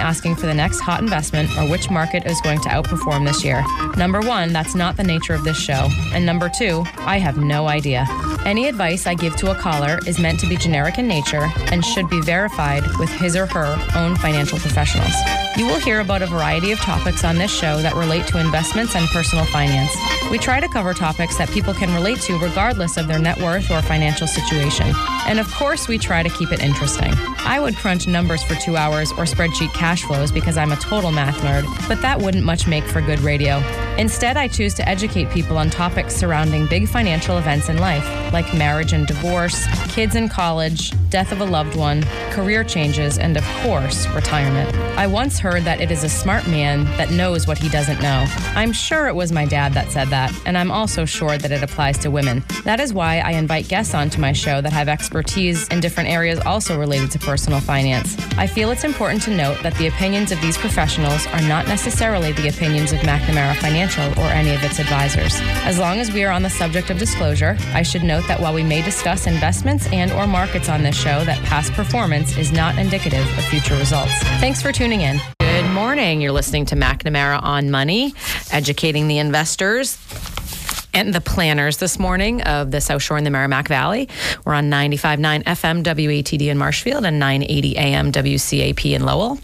asking for the next hot investment or which market is going to outperform this year. Number one, that's not the nature of this show. And number two, I have no idea. Any advice I give to a caller is meant to be generic in nature and should be verified with his or her own financial professionals. You will hear about a variety of topics on this show that relate to investments and personal finance. We try to cover topics that people can relate to regardless of their net worth or financial situation. And of course, we try to keep it interesting. I would crunch numbers for two hours or spreadsheet cash flows because I'm a total math nerd, but that wouldn't much make for good radio. Instead, I choose to educate people on topics surrounding big financial events in life, like marriage and divorce, kids in college, death of a loved one, career changes, and of course, retirement. I once heard that it is a smart man that knows what he doesn't know. I'm sure it was my dad that said that, and I'm also sure that it applies to women. That is why I invite guests onto my show that have expertise in different areas also related to personal finance. I feel it's important to note that the opinions of these professionals are not necessarily the opinions of McNamara Financial or any of its advisors. As long as we are on the subject of disclosure, I should note that while we may discuss investments and or markets on this show, that past performance is not indicative of future results. Thanks for tuning in. Good morning. You're listening to McNamara on Money, educating the investors and the planners this morning of the South Shore and the Merrimack Valley. We're on 95.9 FM WATD in Marshfield and 980 AM WCAP in Lowell.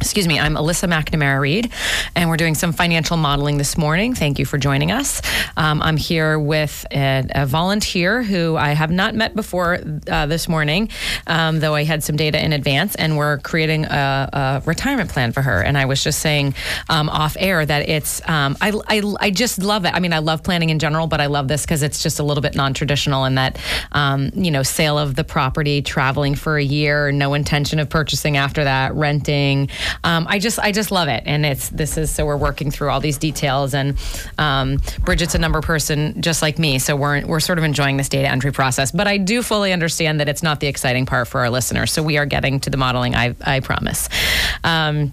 Excuse me, I'm Alyssa McNamara Reed, and we're doing some financial modeling this morning. Thank you for joining us. Um, I'm here with a, a, volunteer who I have not met before uh, this morning, um, though I had some data in advance, and we're creating a, a retirement plan for her. And I was just saying um, off air that it's, um, I, I, I, just love it. I mean, I love planning in general, but I love this because it's just a little bit non traditional in that, um, you know, sale of the property, traveling for a year, no intention of purchasing after that, renting um, I just I just love it, and it's this is so we're working through all these details, and um, Bridget's a number person just like me, so we're we're sort of enjoying this data entry process. But I do fully understand that it's not the exciting part for our listeners, so we are getting to the modeling. I I promise. Um,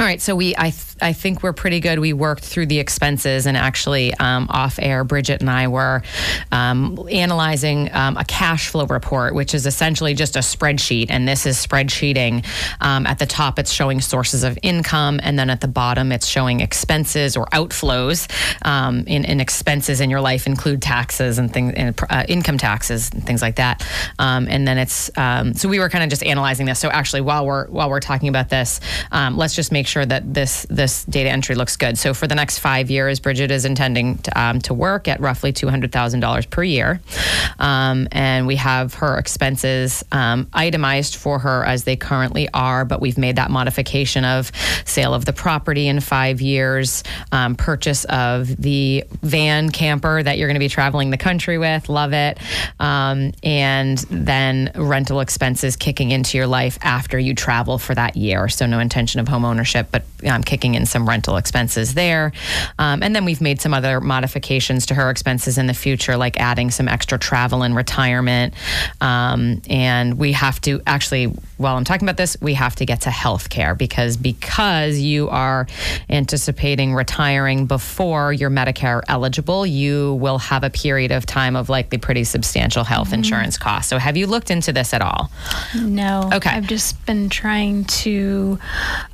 all right, so we I th- I think we're pretty good. We worked through the expenses and actually um, off air, Bridget and I were um, analyzing um, a cash flow report, which is essentially just a spreadsheet. And this is spreadsheeting. Um, at the top, it's showing sources of income, and then at the bottom, it's showing expenses or outflows. Um, in, in, expenses in your life include taxes and things, uh, income taxes and things like that. Um, and then it's so we were kind of just analyzing this. So actually, while we're while we're talking about this, let's just make sure that this this data entry looks good. So for the next five years, Bridget is intending to, um, to work at roughly $200,000 per year. Um, and we have her expenses um, itemized for her as they currently are, but we've made that modification of sale of the property in five years, um, purchase of the van camper that you're going to be traveling the country with, love it, um, and then rental expenses kicking into your life after you travel for that year. So no intention of home ownership, but um, kicking in some rental expenses there. Um, and then we've made some other modifications to her expenses in the future, like adding some extra travel and retirement. Um, and we have to actually, while I'm talking about this, we have to get to health care because because you are anticipating retiring before you're Medicare eligible, you will have a period of time of likely pretty substantial health mm-hmm. insurance costs. So have you looked into this at all? No. Okay. I've just been trying to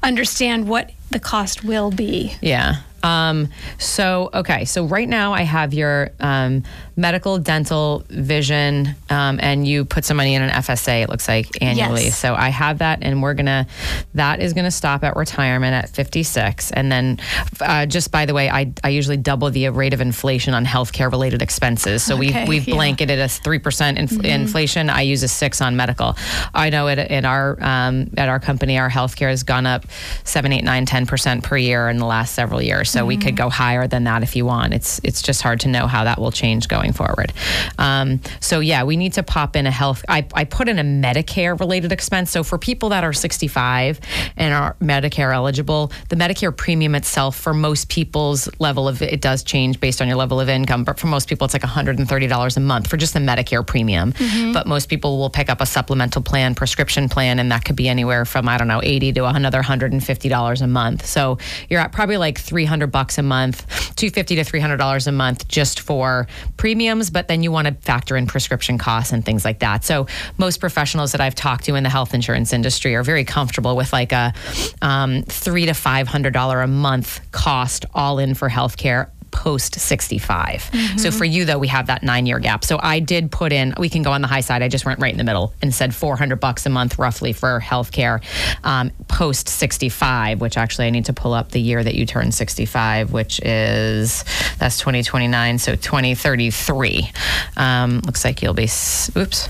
understand what the cost will be. Yeah. Um, so, okay. So, right now I have your um, medical, dental, vision, um, and you put some money in an FSA, it looks like annually. Yes. So, I have that, and we're going to, that is going to stop at retirement at 56. And then, uh, just by the way, I, I usually double the rate of inflation on healthcare related expenses. So, Okay, we've, we've yeah. blanketed a 3% inf- inflation. I use a six on medical. I know it in our, um, at our company, our healthcare has gone up seven, eight, nine, 10% per year in the last several years. So we could go higher than that if you want. It's, it's just hard to know how that will change going forward. Um, so yeah, we need to pop in a health, I, I put in a Medicare related expense. So for people that are 65 and are Medicare eligible, the Medicare premium itself for most people's level of, it does change based on your level of income, but for most people, it's like $130 a month for just the Medicare premium. But most people will pick up a supplemental plan, prescription plan, and that could be anywhere from, I don't know, 80 to another $150 a month. So you're at probably like 300 bucks a month, 250 to $300 a month just for premiums, but then you want to factor in prescription costs and things like that. So most professionals that I've talked to in the health insurance industry are very comfortable with like a um, three to $500 a month cost all in for healthcare post 65. So for you though, we have that nine year gap. So I did put in, we can go on the high side. I just went right in the middle and said 400 bucks a month roughly for healthcare um, post 65, which actually I need to pull up the year that you turn 65, which is, that's 2029. So 2033. Um, looks like you'll be, oops.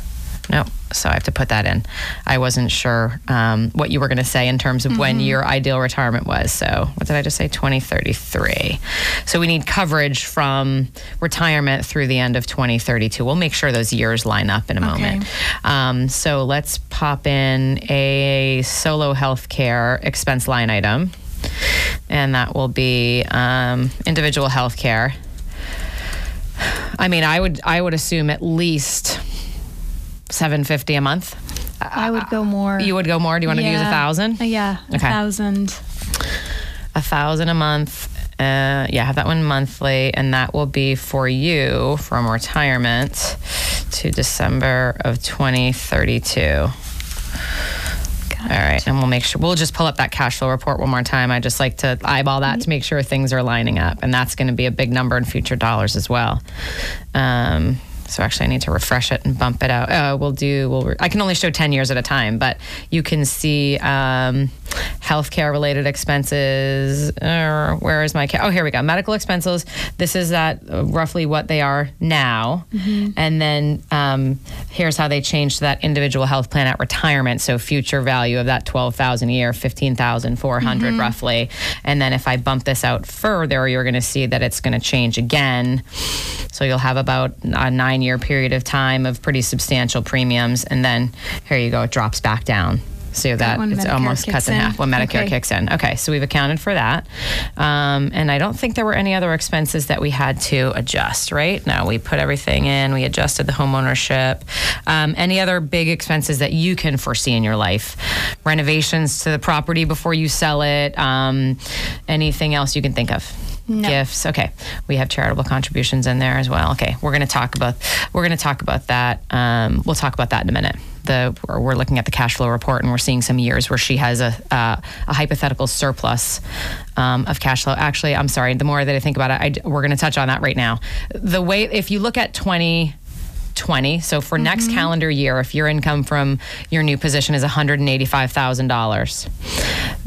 No, so I have to put that in. I wasn't sure um, what you were going to say in terms of when your ideal retirement was. So, what did I just say? 2033. So, we need coverage from retirement through the end of 2032. We'll make sure those years line up in a moment. Um, so, let's pop in a solo healthcare expense line item, and that will be um, individual healthcare. I mean, I would I would assume at least 750 a month. I would go more. You would go more. Do you want to use a thousand? Uh, yeah, a thousand. A thousand a month. Uh, yeah, have that one monthly, and that will be for you from retirement to December of 2032. All right, and we'll make sure we'll just pull up that cash flow report one more time. I just like to eyeball that to make sure things are lining up, and that's going to be a big number in future dollars as well. Um, so actually, I need to refresh it and bump it out. Uh, we'll do. We'll. Re- I can only show ten years at a time, but you can see um, healthcare related expenses. Uh, where is my? Ca- oh, here we go. Medical expenses. This is that uh, roughly what they are now, and then um, here's how they changed that individual health plan at retirement. So future value of that twelve thousand a year, fifteen thousand four roughly, and then if I bump this out further, you're going to see that it's going to change again. So you'll have about a nine year period of time of pretty substantial premiums. And then here you go, it drops back down. So that it's Medicare almost cuts in in. half when Medicare Okay. kicks in. Okay, so we've accounted for that. Um, and I don't think there were any other expenses that we had to adjust, right? No, we put everything in, we adjusted the home ownership. Um, any other big expenses that you can foresee in your life? Renovations to the property before you sell it? Um, anything else you can think of? No. Gifts. Okay, we have charitable contributions in there as well. Okay, we're going to talk about we're going to talk about that. Um, we'll talk about that in a minute. The we're looking at the cash flow report and we're seeing some years where she has a uh, a hypothetical surplus um, of cash flow. Actually, I'm sorry. The more that I think about it, I we're going to touch on that right now. The way if you look at 20. 20. So for next mm-hmm. calendar year, if your income from your new position is $185,000,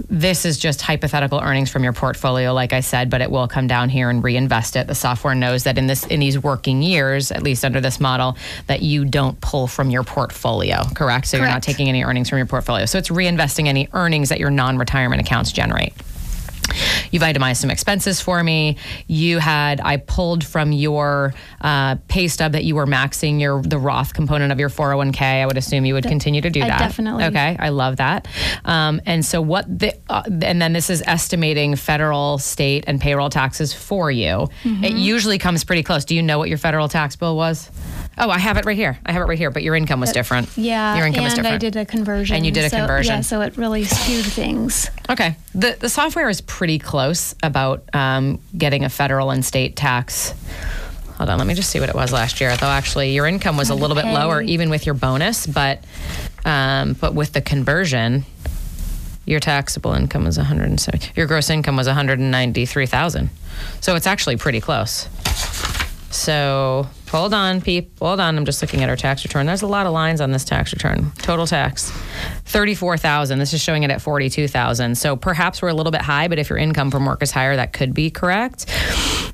this is just hypothetical earnings from your portfolio, like I said, but it will come down here and reinvest it. The software knows that in this in these working years, at least under this model, that you don't pull from your portfolio, correct? So you're not taking any earnings from your portfolio. So it's reinvesting any earnings that your non-retirement accounts generate. You've itemized some expenses for me. You had I pulled from your uh, pay stub that you were maxing your the Roth component of your 401k. I would assume you would continue to do I that. definitely- Okay, I love that. Um, and so what the uh, and then this is estimating federal, state, and payroll taxes for you. Mm-hmm. It usually comes pretty close. Do you know what your federal tax bill was? Oh, I have it right here. I have it right here. But your income was different. Yeah, your income was and different. I did a conversion. And you did a so- conversion. Yeah, so it really skewed things. Okay. The the software is pretty close about um, getting a federal and state tax. Hold on, let me just see what it was last year. Though actually, your income was a little bit lower, even with your bonus, but um, but with the conversion, your taxable income was 170. Your gross income was 193,000. So it's actually pretty close. So hold on, peep. Hold on. I'm just looking at our tax return. There's a lot of lines on this tax return. Total tax, 34,000. This is showing it at 42,000. So perhaps we're a little bit high, but if your income from work is higher, that could be correct.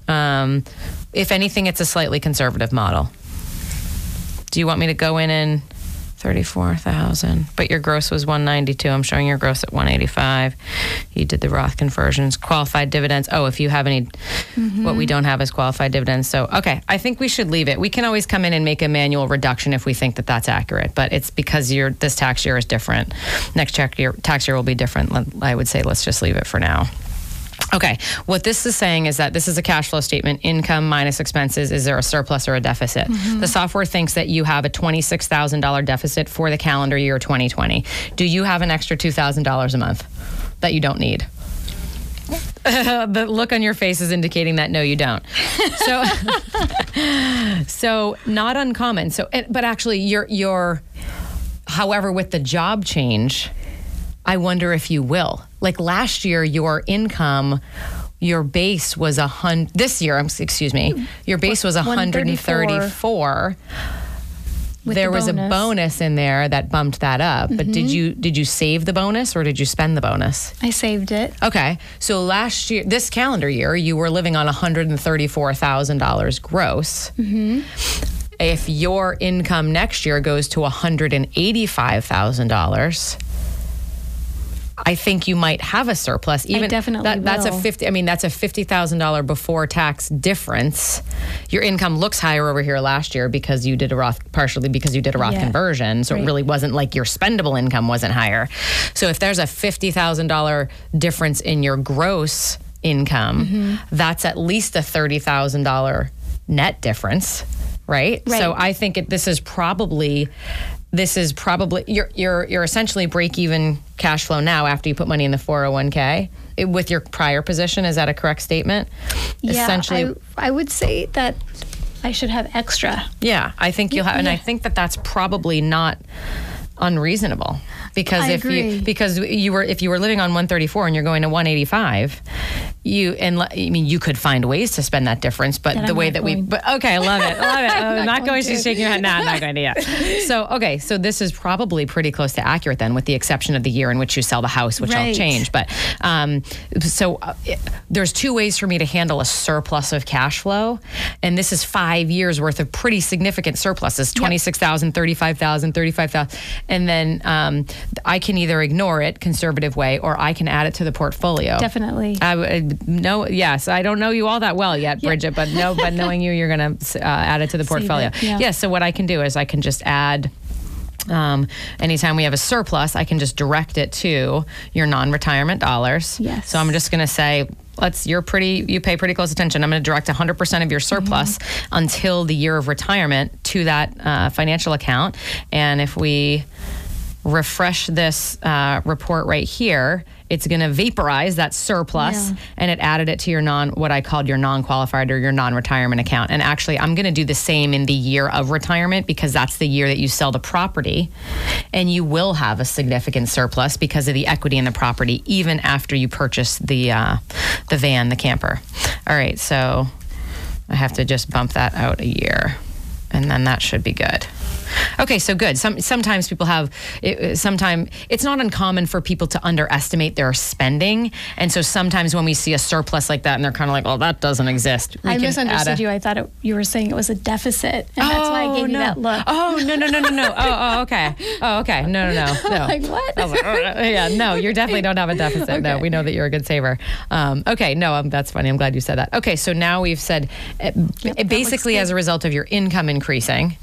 Um, if anything, it's a slightly conservative model. Do you want me to go in and 34,000, but your gross was 192. I'm showing your gross at 185. You did the Roth conversions, qualified dividends. Oh, if you have any, mm-hmm. what we don't have is qualified dividends. So, okay, I think we should leave it. We can always come in and make a manual reduction if we think that that's accurate, but it's because your this tax year is different. Next tax year, tax year will be different. I would say let's just leave it for now. Okay, what this is saying is that this is a cash flow statement. Income minus expenses. Is there a surplus or a deficit? Mm-hmm. The software thinks that you have a $26,000 deficit for the calendar year 2020. Do you have an extra $2,000 a month that you don't need? the look on your face is indicating that no, you don't. So, so not uncommon. So, but actually, your your, however, with the job change, I wonder if you will. Like last year, your income, your base was a hundred. This year, I'm excuse me, your base was a and 134. There the was a bonus. in there that bumped that up. But did you did you save the bonus or did you spend the bonus? I saved it. Okay. So last year, this calendar year, you were living on $134,000 gross. Mm-hmm. If your income next year goes to $185,000, I think you might have a surplus. Even definitely that, that's a fifty. I mean, that's a fifty thousand dollar before tax difference. Your income looks higher over here last year because you did a Roth, partially because you did a Roth Yeah. conversion. So it really wasn't like your spendable income wasn't higher. So if there's a fifty thousand dollar difference in your gross income, Mm-hmm. that's at least a thirty thousand dollar net difference, right? So I think it, this is probably this is probably you're you're you're essentially break even cash flow now after you put money in the 401k it- with your prior position is that a correct statement? Yeah, essentially I, I would say that I should have extra. yeah i think you'll have and i think that that's probably not unreasonable because I if you because you were if you were living on 134 and you're going to 185 you and i mean you could find ways to spend that difference but That the I'm way not that we but okay i love it I love it. I'm not, going, going she's to. shaking your head nah, i'm not going to yeah. So okay so this is probably pretty close to accurate then with the exception of the year in which you sell the house which i'll change but um, so uh, it- there's two ways for me to handle a surplus of cash flow and this is five years worth of pretty significant surpluses 26000 35000 35000 and then um, i can either ignore it conservative way or i can add it to the portfolio. Definitely. I know. Yes, I don't know you all that well yet, Bridget. But no, but knowing you, you're going to uh, add it to the portfolio. it, yeah. Yes. So what I can do is I can just add. Um, anytime we have a surplus, I can just direct it to your non-retirement dollars. Yes. So I'm just going to say. Let's. You're pretty. You pay pretty close attention. I'm going to direct 100% of your surplus until the year of retirement to that uh, financial account. And if we refresh this uh, report right here, it's going to vaporize that surplus Yeah. and it added it to your non what I called your non-qualified or your non-retirement account. And actually, I'm going to do the same in the year of retirement because that's the year that you sell the property, and you will have a significant surplus because of the equity in the property even after you purchase the uh, the van, the camper. All right, so I have to just bump that out a year, and then that should be good. Okay, so good. Some sometimes people have. It, sometime it's not uncommon for people to underestimate their spending, and so sometimes when we see a surplus like that, and they're kind of like, "Well, that doesn't exist." we I misunderstood a- you. I thought it, you were saying it was a deficit, and that's why I gave you that look. Oh no no no no no. Oh oh okay. Oh okay. No no no no. Like, what? I was like, "Uh, yeah no. You definitely don't have a deficit. No, we know that you're a good saver. Um, okay. No, um, that's funny. I'm glad you said that. Okay. So now we've said, uh, that basically as a result of your income increasing,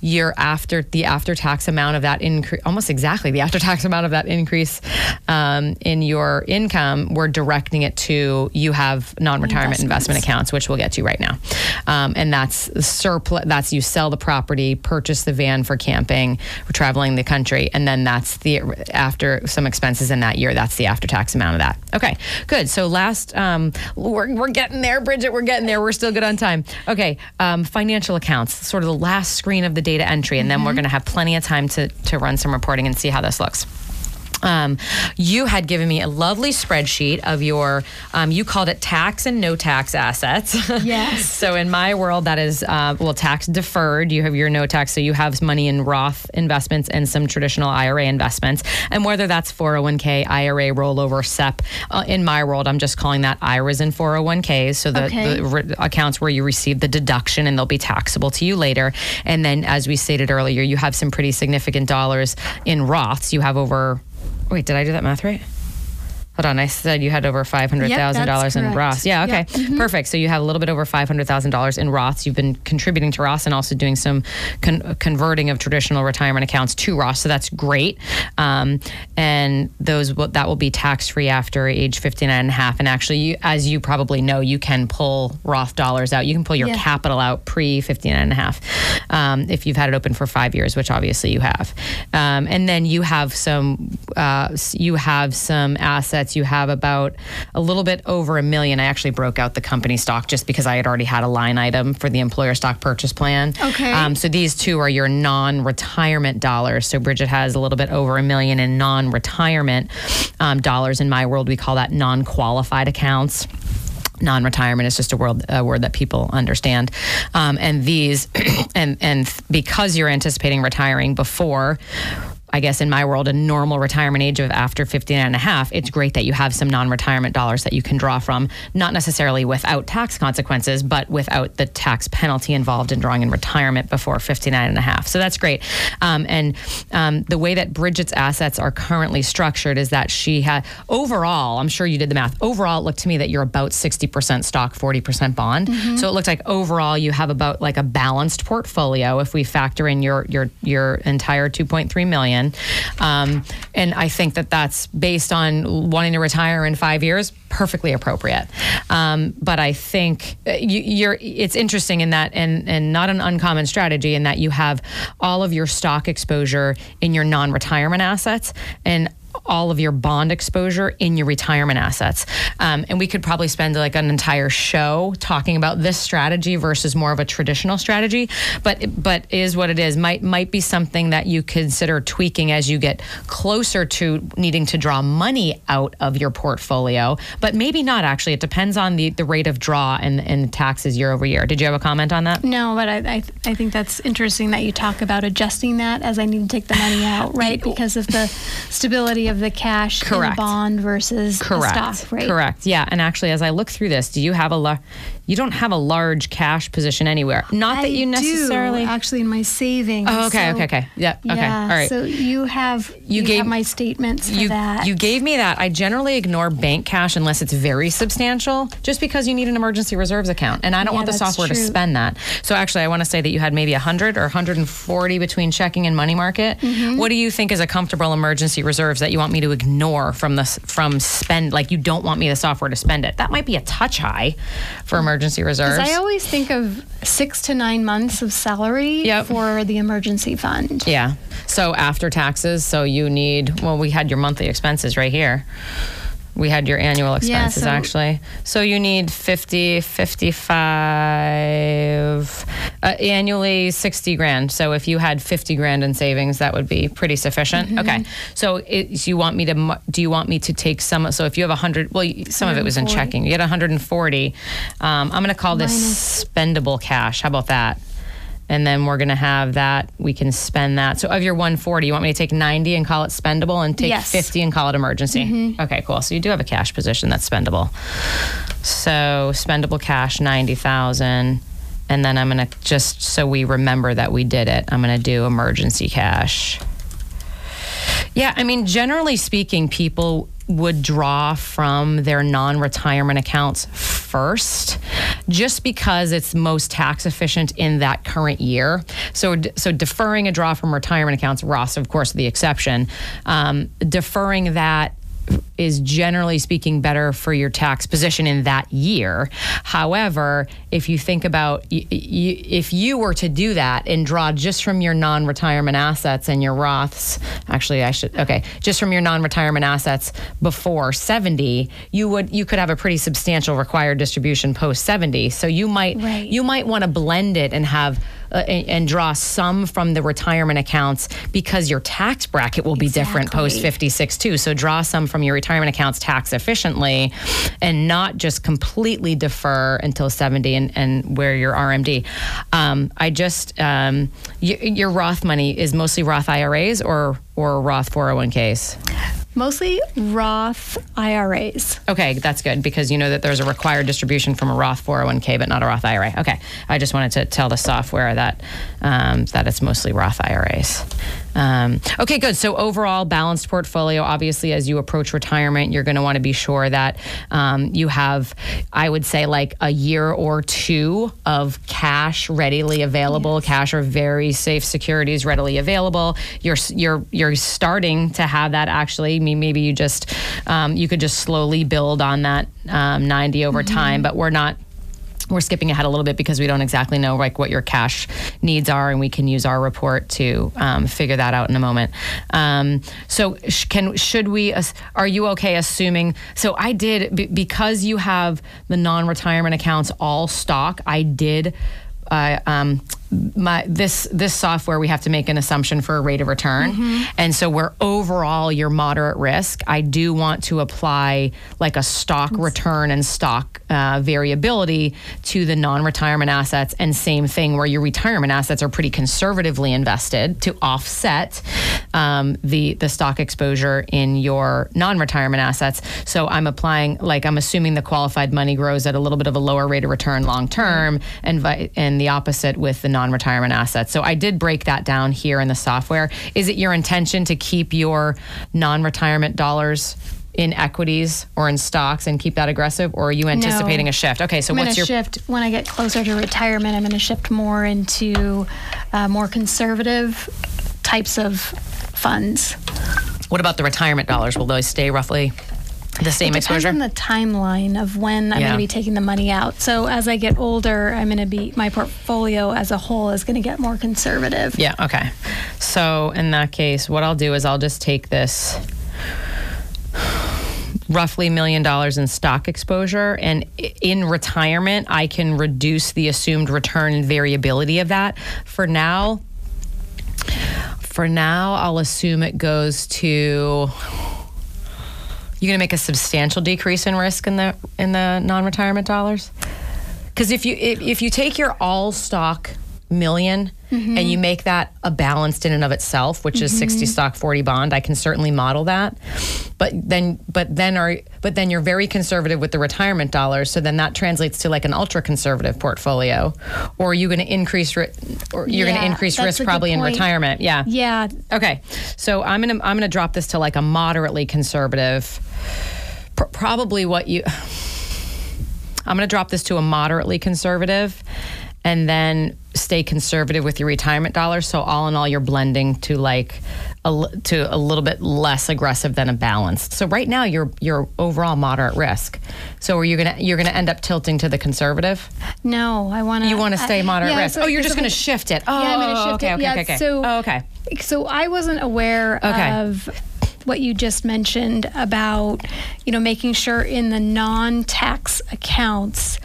your after the after tax amount of that increase, almost exactly the after tax amount of that increase um, in your income, we're directing it to you have non-retirement investment accounts, which we'll get to right now. Um, and that's surplus. That's you sell the property, purchase the van for camping, for traveling the country, and then that's the after some expenses in that year. That's the after-tax amount of that. Okay, good. So last, um, we're we're getting there, Bridget. We're getting there. We're still good on time. Okay, um, financial accounts, sort of the last screen of the data entry, and then we're mm-hmm. going to have plenty of time to to run some reporting and see how this looks. Um, you had given me a lovely spreadsheet of your, um, you called it tax and no tax assets. Yes. so in my world, that is, uh, well, tax deferred. You have your no tax. So you have money in Roth investments and some traditional IRA investments. And whether that's 401k, IRA, rollover, SEP, uh, in my world, I'm just calling that IRAs and 401ks. So the, Okay. the re- accounts where you receive the deduction and they'll be taxable to you later. And then, as we stated earlier, you have some pretty significant dollars in Roths. You have over, wait, did I do that math right? Hold on, I said you had over five hundred thousand dollars in. Roths. Yeah, okay, Yep. Mm-hmm. perfect. So you have a little bit over five hundred thousand dollars in Roths. You've been contributing to Roths and also doing some con- converting of traditional retirement accounts to Roths. So that's great. Um, and those will, that will be tax free after age 59 and a half. And actually, you, as you probably know, you can pull Roth dollars out. You can pull your Yeah. capital out pre 59 and a half um, if you've had it open for five years, which obviously you have. Um, and then you have some uh, you have some assets. You have about a little bit over a million. I actually broke out the company stock just because I had already had a line item for the employer stock purchase plan. Okay. Um, so these two are your non-retirement dollars. So Bridget has a little bit over a million in non-retirement um, dollars. In my world, we call that non-qualified accounts non-retirement is just a word, a word that people understand um, and these and and because you're anticipating retiring before I guess in my world, a normal retirement age of after 59 and a half, it's great that you have some non retirement dollars that you can draw from, not necessarily without tax consequences, but without the tax penalty involved in drawing in retirement before 59 and a half. So that's great. Um, and um, the way that Bridget's assets are currently structured is that she had, overall, I'm sure you did the math, overall, it looked to me that you're about 60% stock, 40% bond. So it looked like overall you have about like a balanced portfolio if we factor in your, your, your entire 2.3 million. Um, and I think that that's based on wanting to retire in five years, perfectly appropriate. Um, but I think uh, you, you're, it's interesting in that, and, and not an uncommon strategy in that you have all of your stock exposure in your non retirement assets and all of your bond exposure in your retirement assets. Um, and we could probably spend like an entire show talking about this strategy versus more of a traditional strategy. But but is what it is. Might might be something that you consider tweaking as you get closer to needing to draw money out of your portfolio. But maybe not actually. It depends on the, the rate of draw and, and taxes year over year. Did you have a comment on that? No, but I, I, I think that's interesting that you talk about adjusting that as I need to take the money out, right? Because of the stability of the cash Correct. the bond versus Correct. the stock, right? Correct. Yeah. And actually, as I look through this, do you have a la- you don't have a large cash position anywhere? Not that you necessarily. do, actually in my savings. Oh, okay, so- okay, okay. Yeah, okay, Yeah, all right. So you have You you, gave- have my statements for you, that. you gave me that. I generally ignore bank cash unless it's very substantial, just because you need an emergency reserves account, and I don't Yeah, want the software to spend that. So actually, I want to say that you had maybe 100 or 140 between checking and money market. Mm-hmm. What do you think is a comfortable emergency reserves that you want me to ignore from the from spend? Like you don't want me the software to spend it. That might be a touch high for emergency reserves. 'Cause I always think of six to nine months of salary Yep. for the emergency fund. Yeah. So after taxes, so you need, well, we had your monthly expenses right here. We had your annual expenses so- actually. So you need 50, 55, uh, annually 60 grand. So if you had 50 grand in savings, that would be pretty sufficient. Mm-hmm. Okay. So it, so you want me to, do you want me to take some, so if you have 100, well, some of it was in checking. You get 140. Um, I'm going to call this Minus- spendable cash. How about that? And then we're going to have that we can spend that. So of your 140 you want me to take 90 and call it spendable and take Yes. 50 and call it emergency? Mm-hmm. Okay cool. So you do have a cash position that's spendable. So spendable cash 90000 and then i'm going to just so we remember that we did it i'm going to do emergency cash. Yeah, I mean, generally speaking, people would draw from their non retirement accounts first just because it's most tax efficient in that current year. So, so deferring a draw from retirement accounts, Roths, of course, the exception, um, deferring that is generally speaking better for your tax position in that year. However, if you think about y- y- if you were to do that and draw just from your non-retirement assets and your Roths, actually I should okay, just from your non-retirement assets before 70, you would you could have a pretty substantial required distribution post 70. So you might Right. you might want to blend it and have uh, and, and draw some from the retirement accounts because your tax bracket will be different post 56 too. So draw some from your retirement accounts tax efficiently and not just completely defer until 70 and, and where your RMD. Um, I just, um, y- your Roth money is mostly Roth IRAs or, or Roth 401ks? Mostly Roth IRAs. Okay, that's good because you know that there's a required distribution from a Roth 401k, but not a Roth IRA. Okay, I just wanted to tell the software that um, that it's mostly Roth IRAs. Um, okay, good. So overall balanced portfolio. Obviously, as you approach retirement, you're going to want to be sure that um, you have, I would say, like a year or two of cash readily available. Cash or very safe securities readily available. You're you're you're starting to have that actually. I mean, maybe you just um, you could just slowly build on that um, 90 over time, but we're not we're skipping ahead a little bit because we don't exactly know like what your cash needs are, and we can use our report to um, figure that out in a moment. Um, so, sh- can should we? ass- Are you okay assuming? So, I did b- because you have the non-retirement accounts all stock. I did. Uh, um, my this this software we have to make an assumption for a rate of return, and so where overall you're moderate risk, I do want to apply like a stock return and stock uh, variability to the non-retirement assets, and same thing where your retirement assets are pretty conservatively invested to offset um, the the stock exposure in your non-retirement assets. So I'm applying like I'm assuming the qualified money grows at a little bit of a lower rate of return long term, and vi- and the opposite with the non-retirement assets. So I did break that down here in the software. Is it your intention to keep your non-retirement dollars? In equities or in stocks and keep that aggressive, or are you anticipating No. a shift? Okay, so I'm what's your shift when I get closer to retirement. I'm going to shift more into uh, more conservative types of funds. what about the retirement dollars? Will those stay roughly the same Depends exposure? on the timeline of when I'm Yeah. going to be taking the money out. So as I get older, I'm going to be my portfolio as a whole is going to get more conservative. Yeah, okay. So in that case, what I'll do is I'll just take this roughly million dollars in stock exposure and in retirement I can reduce the assumed return and variability of that. For now for now I'll assume it goes to you're going to make a substantial decrease in risk in the in the non-retirement dollars? Because if you if, if you take your all stock 1000000 and you make that a balanced in and of itself which is 60 stock 40 bond i can certainly model that. But then but then are but then you're very conservative with the retirement dollars so then that translates to like an ultra conservative portfolio. Or are you going to increase ri- or you're going to increase risk probably in retirement yeah. Yeah, Okay, so I'm gonna I'm gonna drop this to like a moderately conservative. Pr- probably what you. I'm gonna drop this to a moderately conservative, and then stay conservative with your retirement dollars. So all in all, you're blending to like a, to a little bit less aggressive than a balanced. So right now, you're you're overall moderate risk. So are you gonna you're gonna end up tilting to the conservative? no, I want to. You want to stay moderate risk. So, oh, you're just gonna shift it. Oh, Yeah, I'm gonna oh, shift okay, it. okay, Yeah, okay, okay. so- oh, okay. So I wasn't aware Okay. of what you just mentioned about, you know, making sure in the non-tax accounts,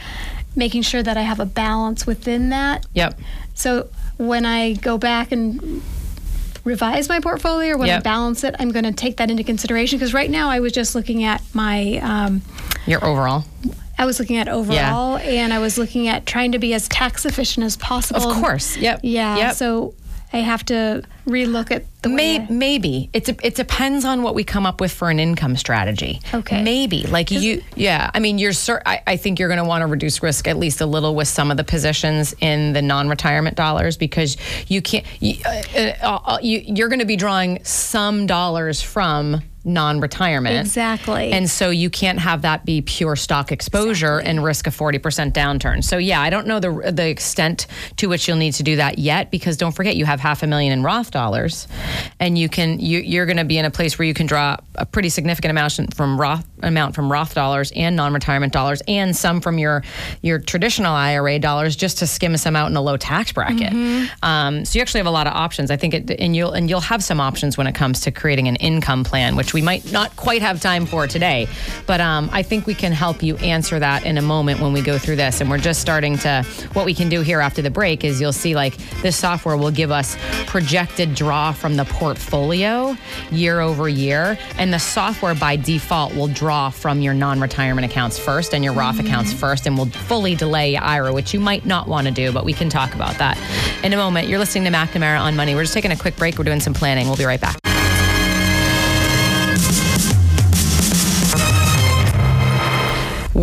making sure that I have a balance within that. Yep. So when I go back and revise my portfolio or when I balance it, I'm going to take that into consideration because right now I was just looking at my um, Your overall. I was looking at overall and I was looking at trying to be as tax efficient as possible. Of course. Yep. Yeah. Yep. So I have to relook at the way May, I- maybe it's a, it depends on what we come up with for an income strategy. Okay. Maybe like you, yeah. I mean, you're. Cer- I, I think you're going to want to reduce risk at least a little with some of the positions in the non-retirement dollars because you can't. You, uh, uh, uh, you, you're going to be drawing some dollars from non-retirement. Exactly. And so you can't have that be pure stock exposure and risk a 40% downturn. So yeah, I don't know the the extent to which you'll need to do that yet because don't forget you have half a million in Roth dollars and you can you you're going to be in a place where you can draw a pretty significant amount from Roth amount from Roth dollars and non-retirement dollars and some from your your traditional IRA dollars just to skim some out in a low tax bracket. Um, so you actually have a lot of options. I think it and you'll and you'll have some options when it comes to creating an income plan which which we might not quite have time for today. But um, I think we can help you answer that in a moment when we go through this. And we're just starting to, what we can do here after the break is you'll see like this software will give us projected draw from the portfolio year over year. And the software by default will draw from your non retirement accounts first and your Roth mm-hmm. accounts first and will fully delay IRA, which you might not want to do, but we can talk about that in a moment. You're listening to McNamara on Money. We're just taking a quick break. We're doing some planning. We'll be right back.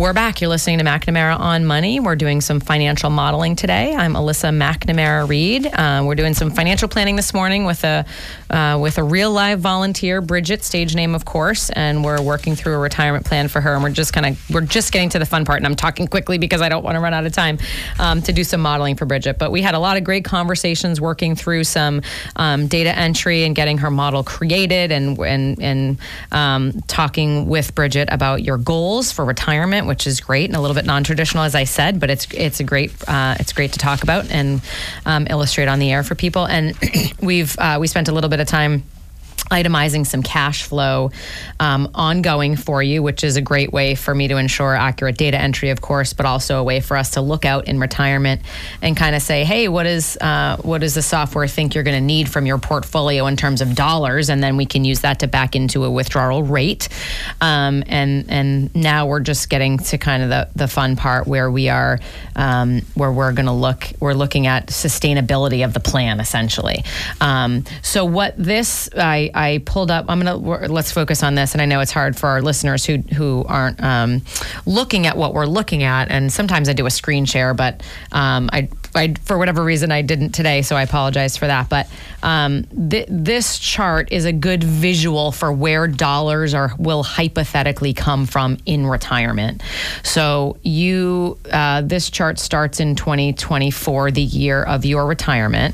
We're back. You're listening to McNamara on Money. We're doing some financial modeling today. I'm Alyssa McNamara Reed. Uh, we're doing some financial planning this morning with a uh, with a real live volunteer, Bridget, stage name of course, and we're working through a retirement plan for her. And we're just kind of we're just getting to the fun part, and I'm talking quickly because I don't want to run out of time um, to do some modeling for Bridget. But we had a lot of great conversations working through some um, data entry and getting her model created, and and and um, talking with Bridget about your goals for retirement which is great and a little bit non-traditional, as I said, but it's it's a great uh, it's great to talk about and um, illustrate on the air for people. And we've uh, we spent a little bit of time itemizing some cash flow um, ongoing for you, which is a great way for me to ensure accurate data entry, of course, but also a way for us to look out in retirement and kind of say, hey, what is uh, what does the software think you're going to need from your portfolio in terms of dollars, and then we can use that to back into a withdrawal rate. Um, and and now we're just getting to kind of the the fun part where we are um, where we're going to look we're looking at sustainability of the plan essentially. Um, so what this I I pulled up. I'm gonna let's focus on this, and I know it's hard for our listeners who who aren't um, looking at what we're looking at. And sometimes I do a screen share, but um, I, I for whatever reason I didn't today, so I apologize for that. But um, th- this chart is a good visual for where dollars are will hypothetically come from in retirement. So you uh, this chart starts in 2024, the year of your retirement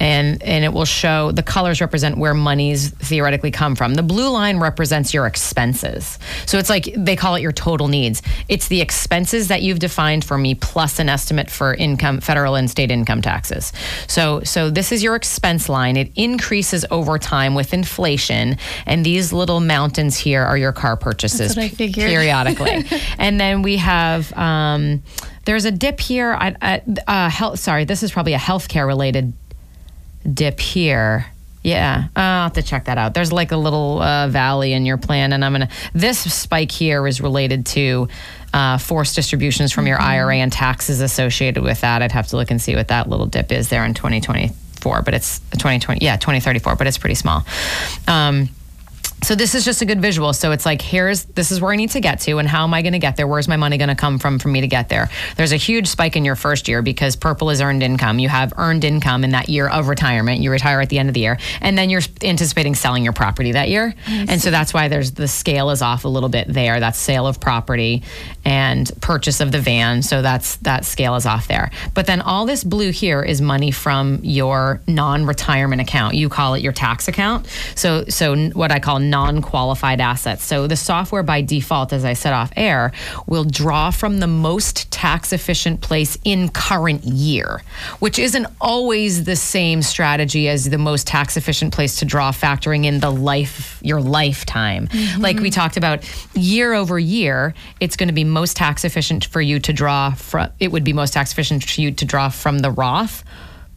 and and it will show the colors represent where monies theoretically come from. The blue line represents your expenses. So it's like they call it your total needs. It's the expenses that you've defined for me plus an estimate for income federal and state income taxes. So so this is your expense line. It increases over time with inflation and these little mountains here are your car purchases periodically. and then we have um, there's a dip here. I, I, uh, health, sorry, this is probably a healthcare related dip here. Yeah, I'll have to check that out. There's like a little uh, valley in your plan, and I'm gonna. This spike here is related to uh, forced distributions from your IRA and taxes associated with that. I'd have to look and see what that little dip is there in 2024, but it's 2020. Yeah, 2034, but it's pretty small. Um, so this is just a good visual. So it's like, here's this is where I need to get to, and how am I going to get there? Where's my money going to come from for me to get there? There's a huge spike in your first year because purple is earned income. You have earned income in that year of retirement. You retire at the end of the year, and then you're anticipating selling your property that year, and so that's why there's the scale is off a little bit there. That's sale of property and purchase of the van. So that's that scale is off there. But then all this blue here is money from your non-retirement account. You call it your tax account. So so what I call non qualified assets. So the software by default, as I said off air, will draw from the most tax efficient place in current year, which isn't always the same strategy as the most tax efficient place to draw, factoring in the life, your lifetime. Mm-hmm. Like we talked about year over year, it's going to be most tax efficient for you to draw from, it would be most tax efficient for you to draw from the Roth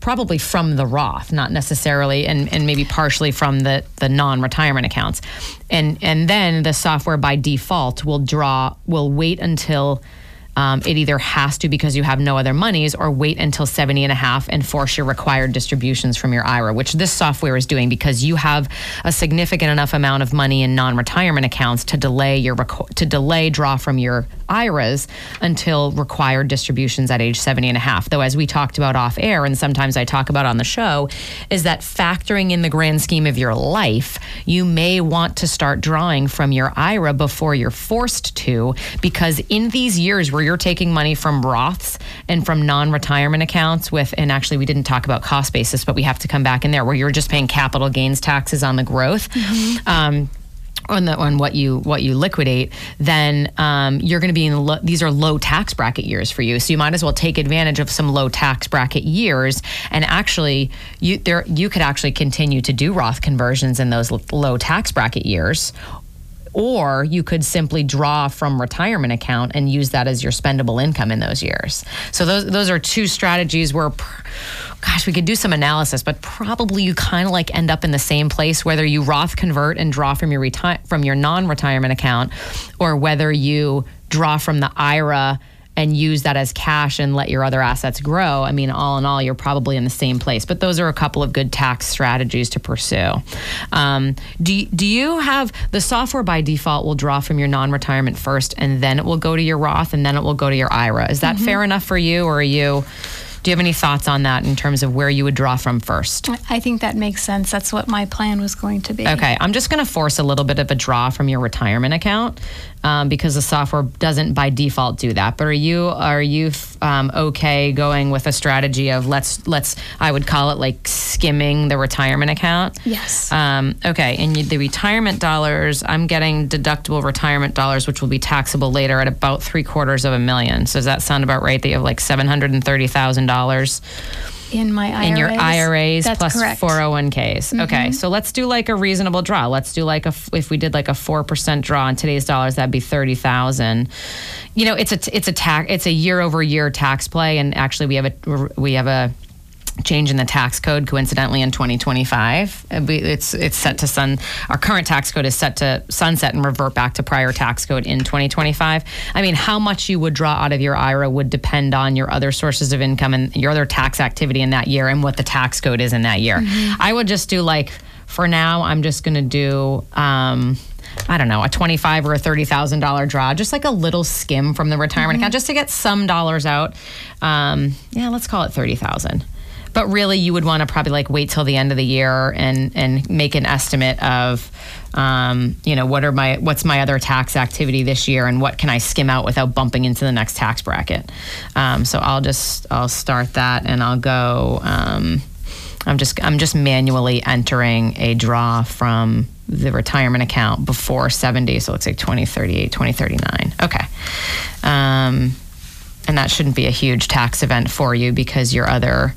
probably from the Roth, not necessarily, and, and maybe partially from the, the non-retirement accounts. And and then the software by default will draw will wait until um, it either has to because you have no other monies or wait until 70 and a half and force your required distributions from your IRA, which this software is doing because you have a significant enough amount of money in non-retirement accounts to delay your to delay draw from your IRAs until required distributions at age 70 and a half. Though, as we talked about off air, and sometimes I talk about on the show, is that factoring in the grand scheme of your life, you may want to start drawing from your IRA before you're forced to, because in these years where you're taking money from Roths and from non retirement accounts with, and actually, we didn't talk about cost basis, but we have to come back in there where you're just paying capital gains taxes on the growth. Mm-hmm. Um, on the on what you what you liquidate, then um, you're going to be in lo- these are low tax bracket years for you. So you might as well take advantage of some low tax bracket years, and actually you there you could actually continue to do Roth conversions in those l- low tax bracket years, or you could simply draw from retirement account and use that as your spendable income in those years. So those those are two strategies where gosh, we could do some analysis, but probably you kind of like end up in the same place whether you Roth convert and draw from your reti- from your non-retirement account or whether you draw from the IRA and use that as cash and let your other assets grow, I mean, all in all, you're probably in the same place. But those are a couple of good tax strategies to pursue. Um, do, do you have the software by default will draw from your non retirement first and then it will go to your Roth and then it will go to your IRA? Is that mm-hmm. fair enough for you or are you? Do you have any thoughts on that in terms of where you would draw from first? I think that makes sense. That's what my plan was going to be. Okay. I'm just going to force a little bit of a draw from your retirement account um, because the software doesn't by default do that. But are you are you um, okay going with a strategy of let's let's I would call it like skimming the retirement account? Yes. Um, okay, and you, the retirement dollars, I'm getting deductible retirement dollars, which will be taxable later at about three quarters of a million. So does that sound about right? That you have like seven hundred and thirty thousand dollars in my IRAs. In your IRAs That's plus correct. 401ks. Mm-hmm. Okay, so let's do like a reasonable draw. Let's do like a if we did like a 4% draw in today's dollars that'd be 30,000. You know, it's a it's a tax it's a year over year tax play and actually we have a we have a change in the tax code coincidentally in 2025 uh, it's it's set to sun our current tax code is set to sunset and revert back to prior tax code in 2025 i mean how much you would draw out of your ira would depend on your other sources of income and your other tax activity in that year and what the tax code is in that year mm-hmm. i would just do like for now i'm just going to do um, I don't know, a twenty-five or a thirty thousand dollar draw, just like a little skim from the retirement mm-hmm. account, just to get some dollars out. Um, yeah, let's call it thirty thousand. But really, you would want to probably like wait till the end of the year and and make an estimate of, um, you know, what are my what's my other tax activity this year and what can I skim out without bumping into the next tax bracket. Um, so I'll just I'll start that and I'll go. Um, I'm just I'm just manually entering a draw from the retirement account before 70 so let's say 2038 2039 okay um, and that shouldn't be a huge tax event for you because your other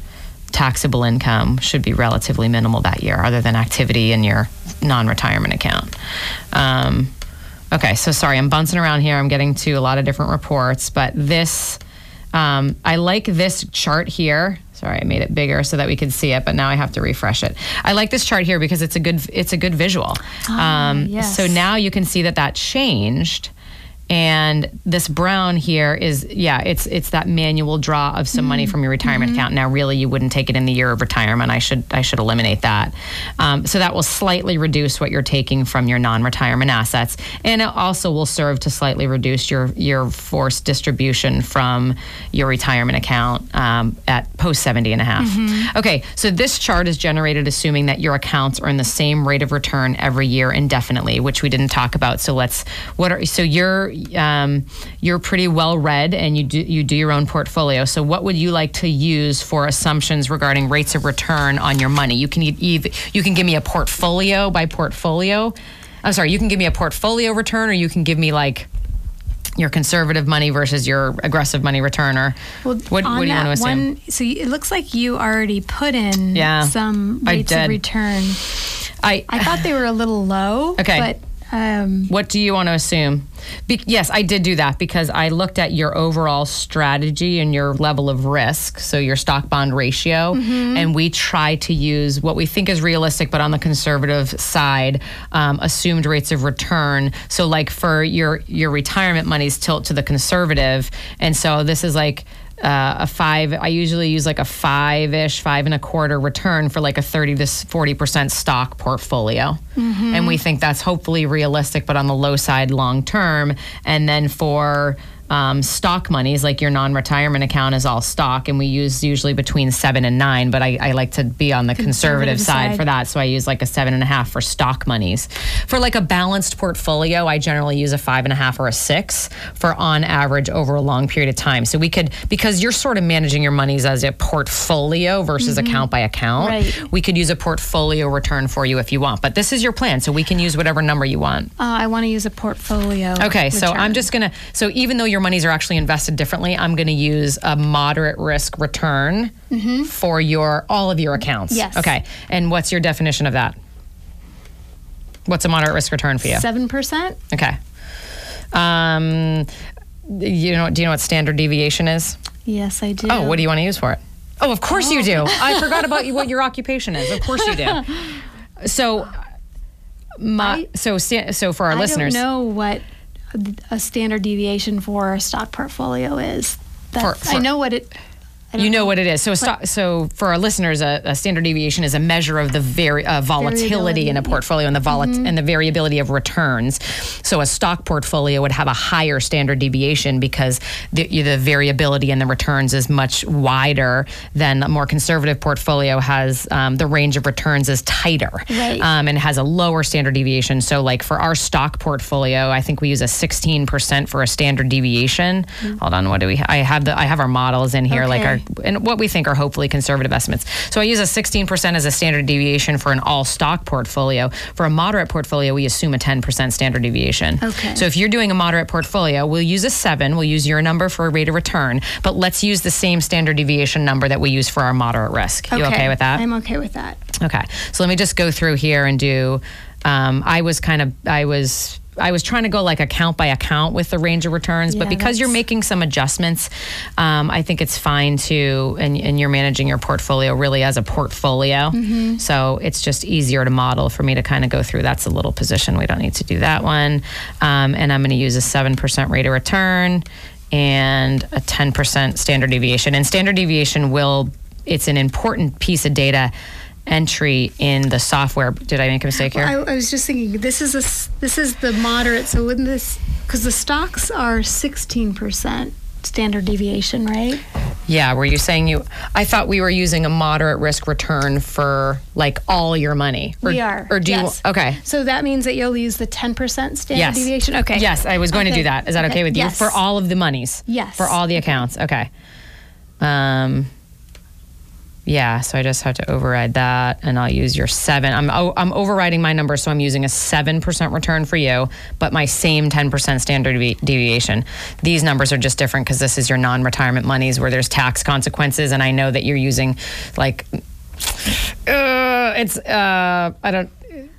taxable income should be relatively minimal that year, other than activity in your non retirement account. Um, okay, so sorry, I'm bouncing around here. I'm getting to a lot of different reports, but this, um, I like this chart here. Sorry, I made it bigger so that we could see it, but now I have to refresh it. I like this chart here because it's a good it's a good visual. Ah, um, yes. So now you can see that that changed and this brown here is yeah it's it's that manual draw of some mm-hmm. money from your retirement mm-hmm. account now really you wouldn't take it in the year of retirement i should i should eliminate that um, so that will slightly reduce what you're taking from your non-retirement assets and it also will serve to slightly reduce your your forced distribution from your retirement account um, at post 70 and a half mm-hmm. okay so this chart is generated assuming that your accounts earn the same rate of return every year indefinitely which we didn't talk about so let's what are so your um, you're pretty well read and you do you do your own portfolio. So what would you like to use for assumptions regarding rates of return on your money? You can either you can give me a portfolio by portfolio. I'm sorry, you can give me a portfolio return, or you can give me like your conservative money versus your aggressive money return or well, what, what do you want to assume? One, so it looks like you already put in yeah, some rates of return. I I thought they were a little low. Okay. But um, what do you want to assume? Be- yes, I did do that because I looked at your overall strategy and your level of risk, so your stock bond ratio, mm-hmm. and we try to use what we think is realistic, but on the conservative side, um, assumed rates of return. So, like for your your retirement monies, tilt to the conservative, and so this is like uh, a five. I usually use like a five ish, five and a quarter return for like a 30 to 40% stock portfolio. Mm-hmm. And we think that's hopefully realistic, but on the low side long term. And then for um, stock monies, like your non-retirement account is all stock, and we use usually between seven and nine. But I, I like to be on the conservative, conservative side, side, for that, so I use like a seven and a half for stock monies. For like a balanced portfolio, I generally use a five and a half or a six for on average over a long period of time. So we could because you're sort of managing your monies as a portfolio versus mm-hmm. account by account. Right. We could use a portfolio return for you if you want, but this is your plan, so we can use whatever number you want. Uh, I want to use a portfolio. Okay, return. so I'm just gonna. So even though your monies are actually invested differently, I'm going to use a moderate risk return mm-hmm. for your all of your accounts. Yes. Okay. And what's your definition of that? What's a moderate risk return for you? Seven percent. Okay. Um, you know, do you know what standard deviation is? Yes, I do. Oh, what do you want to use for it? Oh, of course you do. I forgot about what your occupation is. Of course you do. So, my I- so so for our I listeners, don't know what a standard deviation for a stock portfolio is. That, For- for- I know what it. You know what it is. So, sto- so for our listeners, a, a standard deviation is a measure of the very uh, volatility Variability, in a portfolio and the volat- and the variability of returns. So, a stock portfolio would have a higher standard deviation because the, the variability in the returns is much wider than a more conservative portfolio has. Um, the range of returns is tighter Right. um, and has a lower standard deviation. So, like for our stock portfolio, I think we use a 16% for a standard deviation. Hold on, what do we? I have the I have our models in here, like our Okay. And what we think are hopefully conservative estimates. So I use a 16% as a standard deviation for an all stock portfolio. For a moderate portfolio, we assume a 10% standard deviation. Okay. So if you're doing a moderate portfolio, we'll use a seven. We'll use your number for a rate of return, but let's use the same standard deviation number that we use for our moderate risk. Okay. You okay with that? I'm okay with that. Okay, so let me just go through here and do. Um, I was kind of I was I was trying to go like account by account with the range of returns, but because you're making some adjustments, um, I think it's fine to and, and you're managing your portfolio really as a portfolio. Mm-hmm. So it's just easier to model for me to kind of go through. That's a little position. We don't need to do that one, um, and I'm going to use a seven percent rate of return and a 10% standard deviation. And standard deviation will, it's an important piece of data entry in the software. Did I make a mistake here? I, I was just thinking this is a this is the moderate. So wouldn't this because the stocks are 16 percent standard deviation, right? yeah, were you saying you, I thought we were using a moderate risk return for like all your money. Or, we are. Or do yes. you, okay. So that means that you'll use the 10 percent standard Yes. deviation. Okay. Yes, I was going to do that. Is that okay, with you? Yes. For all of the monies? Yes. For all the accounts. Okay. Um, yeah, so I just have to override that and I'll use your seven. I'm, o- I'm overriding my number, so I'm using a 7% return for you, but my same 10% standard deviation. These numbers are just different because this is your non retirement monies where there's tax consequences, and I know that you're using like uh, it's uh, I don't.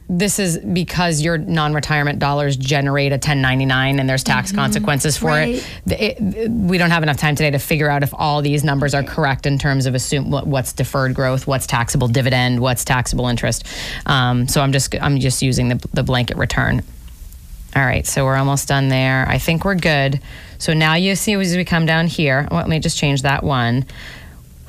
This is because your non-retirement dollars generate a 1099 and there's tax consequences for Right. it. The- it. We don't have enough time today to figure out if all these numbers are correct in terms of assume what, what's deferred growth, what's taxable dividend, what's taxable interest. Um, so I'm just I'm just using the, the blanket return. All right, so we're almost done there. I think we're good. So now you see as we come down here, well, let me just change that one.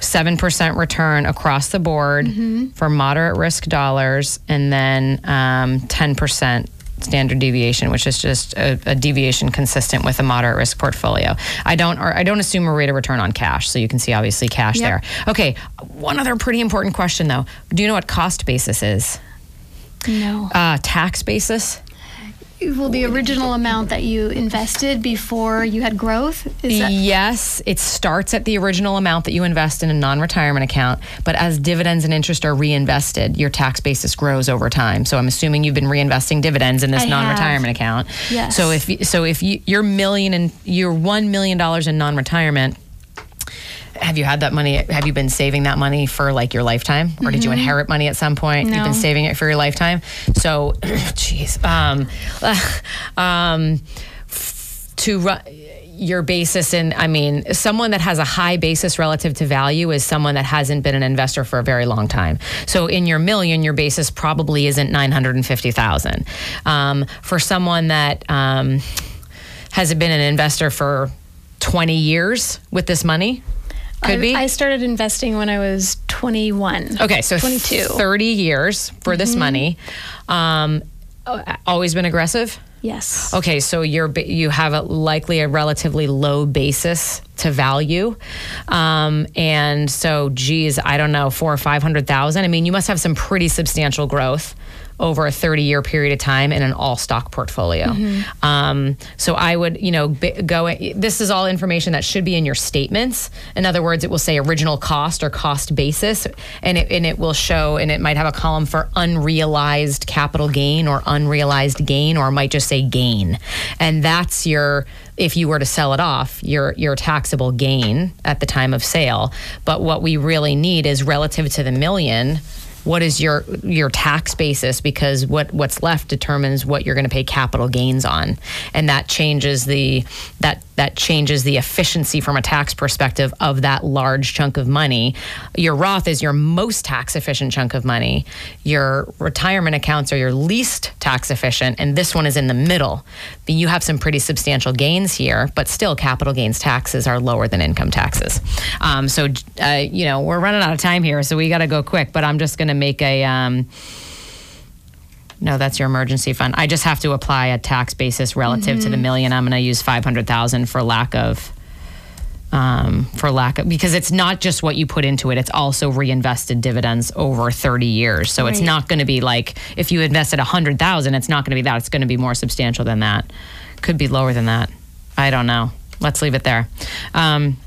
7% return across the board for moderate risk dollars, and then um, 10% standard deviation, which is just a, a deviation consistent with a moderate risk portfolio. I don't, or I don't assume a rate of return on cash, so you can see obviously cash Yep. there. Okay, one other pretty important question though. Do you know what cost basis is? No. Uh, tax basis? Well, the original amount that you invested before you had growth is that yes, it starts at the original amount that you invest in a non retirement account, but as dividends and interest are reinvested, your tax basis grows over time. So I'm assuming you've been reinvesting dividends in this non retirement account. Yes. So if so if you, you're million and you're one million dollars in non retirement, have you had that money? Have you been saving that money for like your lifetime, or did you inherit money at some point? You've Mm-hmm. Been saving it for your lifetime. So, jeez, um, um, f- to run your basis in, I mean, someone that has a high basis relative to value is someone that hasn't been an investor for a very long time. So in your million, your basis probably isn't nine hundred and fifty thousand. Um, for someone that um, has been an investor for twenty years with this money, could I, be. I started investing when I was 21. Okay, so 22. 30 years for this money. Um, uh, always been aggressive? Yes. Okay, so you're you have a likely a relatively low basis to value, um, and so geez, I don't know, four or five hundred thousand. I mean, you must have some pretty substantial growth over a 30 year period of time in an all stock portfolio. Um, so I would, you know, b- go. This is all information that should be in your statements. In other words, it will say original cost or cost basis, and it and it will show, and it might have a column for unrealized capital gain or unrealized gain, or it might just say gain, and that's your if you were to sell it off, your your taxable gain at the time of sale. But what we really need is relative to the million what is your your tax basis? Because what what's left determines what you're going to pay capital gains on. And that changes the that that changes the efficiency from a tax perspective of that large chunk of money. Your Roth is your most tax efficient chunk of money. Your retirement accounts are your least tax efficient and this one is in the middle. You have some pretty substantial gains here but still capital gains taxes are lower than income taxes. Um, so uh, you know we're running out of time here so we got to go quick but I'm just going to make a. Um, no, that's your emergency fund. I just have to apply a tax basis relative mm-hmm. to the million. I'm going to use five hundred thousand for lack of, um, for lack of because it's not just what you put into it; it's also reinvested dividends over thirty years. So right. it's not going to be like if you invested a hundred thousand, it's not going to be that. It's going to be more substantial than that. Could be lower than that. I don't know. Let's leave it there. Um,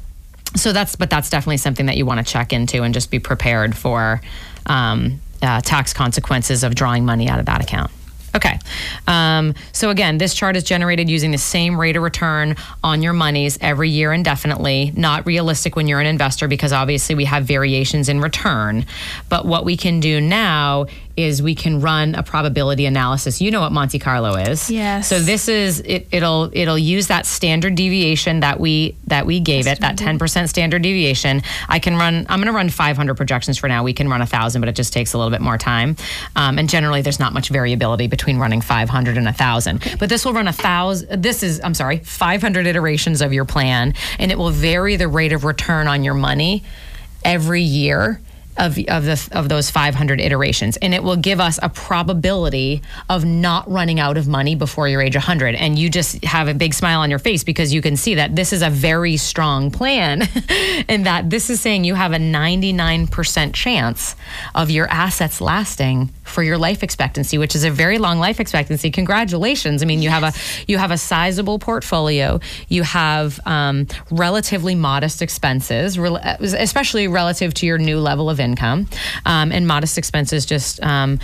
so that's but that's definitely something that you want to check into and just be prepared for um, uh, tax consequences of drawing money out of that account. Okay. Um, so again, this chart is generated using the same rate of return on your monies every year indefinitely. Not realistic when you're an investor because obviously we have variations in return. But what we can do now is we can run a probability analysis. You know what Monte Carlo is. Yes. So this is it, it'll it'll use that standard deviation that we that we gave it, that 10% standard deviation. I can run I'm going to run 500 projections for now. We can run a 1000, but it just takes a little bit more time. Um, and generally there's not much variability between running 500 and a 1000. But this will run a 1000 this is I'm sorry, 500 iterations of your plan and it will vary the rate of return on your money every year of, of, the, of those 500 iterations. And it will give us a probability of not running out of money before your age 100. And you just have a big smile on your face because you can see that this is a very strong plan and that this is saying you have a 99% chance of your assets lasting for your life expectancy, which is a very long life expectancy. Congratulations! I mean, you have a you have a sizable portfolio. You have um, relatively modest expenses, especially relative to your new level of income, um, and modest expenses just um,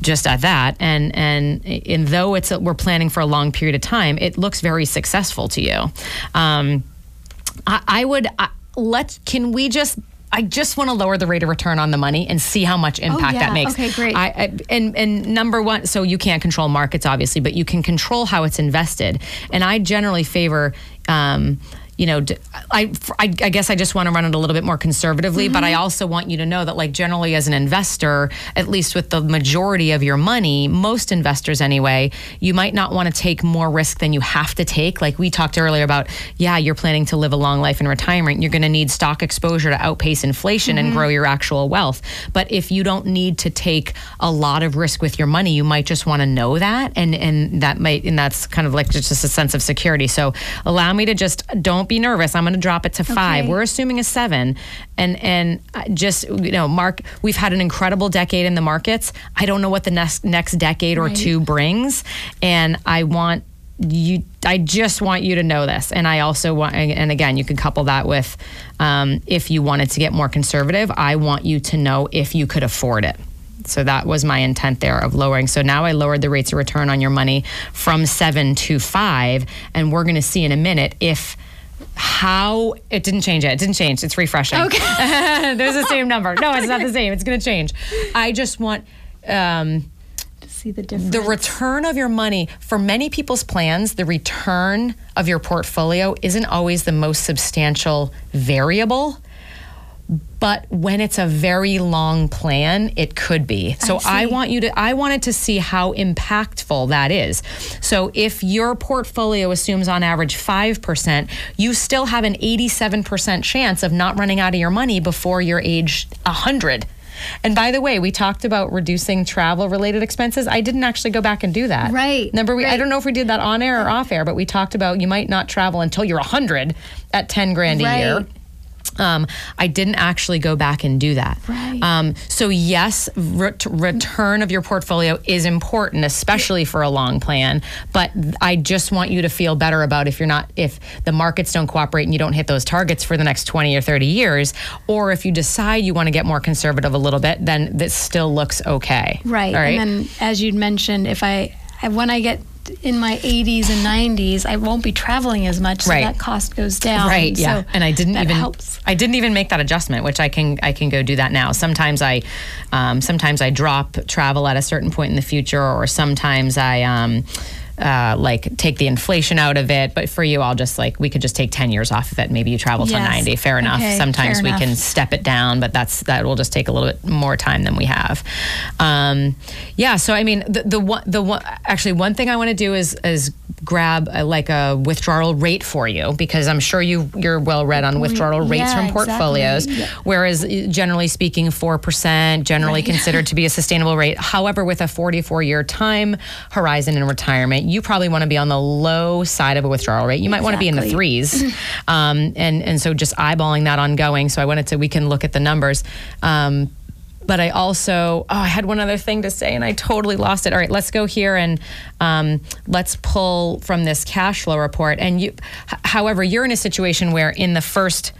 just at that. And and and though it's a, we're planning for a long period of time, it looks very successful to you. Um, I, I, would. I, let can we just I just want to lower the rate of return on the money and see how much impact oh, yeah. that makes. Okay, great. I, I, and and number one, so you can't control markets obviously, but you can control how it's invested. And I generally favor. Um, you know, I, I, I, guess I just want to run it a little bit more conservatively, mm-hmm. but I mm-hmm. also want you to know that, like, generally as an investor, at least with the majority of your money, most investors anyway, you might not want to take more risk than you have to take. Like we talked earlier about, yeah, you're planning to live a long life in retirement. You're going to need stock exposure to outpace inflation mm-hmm. and grow your actual wealth. But if you don't need to take a lot of risk with your money, you might just want to know that. And, and that might, and that's kind of like just a sense of security. So allow me to just don't don't be nervous. I'm going to drop it to five. Okay. We're assuming a seven, and and just you know, Mark, we've had an incredible decade in the markets. I don't know what the next next decade or right. two brings, and I want you i just want you to know this and i also want and again you can couple that with um, if you wanted to get more conservative i want you to know if you could afford it so that was my intent there of lowering. So now I lowered the rates of return on your money from seven to five. And we're going to see in a minute if how it didn't change it. It didn't change. It's refreshing. Okay. There's the same number. No, it's not the same. It's going to change. I just want um, to see the difference. The return of your money for many people's plans, the return of your portfolio isn't always the most substantial variable but when it's a very long plan it could be so I, I, want you to i wanted to see how impactful that is so if your portfolio assumes on average 5% you still have an 87% chance of not running out of your money before you're age 100 and by the way, we talked about reducing travel related expenses. I didn't actually go back and do that. Right. Remember, we, right. I don't know if we did that on air or off air, but we talked about you might not travel until you're 100 at 10 grand a right. year. Um, I didn't actually go back and do that. Right. Um, so yes, re- return of your portfolio is important, especially for a long plan. But I just want you to feel better about if you're not if the markets don't cooperate and you don't hit those targets for the next 20 or 30 years, or if you decide you want to get more conservative a little bit, then this still looks okay. Right. And then, as you'd mentioned, if I when I get in my 80s and 90s, I won't be traveling as much, so Right. that cost goes down. Right. Yeah. So and I didn't even helps. I didn't even make that adjustment, which I can I can go do that now. Sometimes I um, sometimes I drop travel at a certain point in the future, or sometimes I. Um, uh, like take the inflation out of it, but for you, I'll just like we could just take ten years off of it. Maybe you travel till Yes. ninety. Fair enough. Okay, Sometimes fair we enough. can step it down, but that's that will just take a little bit more time than we have. Um, yeah. So I mean, the the one the one actually one thing I want to do is is grab a, like a withdrawal rate for you because I'm sure you you're well read on withdrawal rates yeah, from exactly. portfolios. Yeah. Whereas uh, generally speaking, four percent generally Right. considered to be a sustainable rate. However, with a 44 year time horizon in retirement, you probably want to be on the low side of a withdrawal rate. You might want to be in the threes, um, and and so just eyeballing that ongoing. So I wanted to we can look at the numbers. Um, but I also, oh, I had one other thing to say and I totally lost it. All right, let's go here and um, let's pull from this cash flow report. And you, h- however, you're in a situation where in the first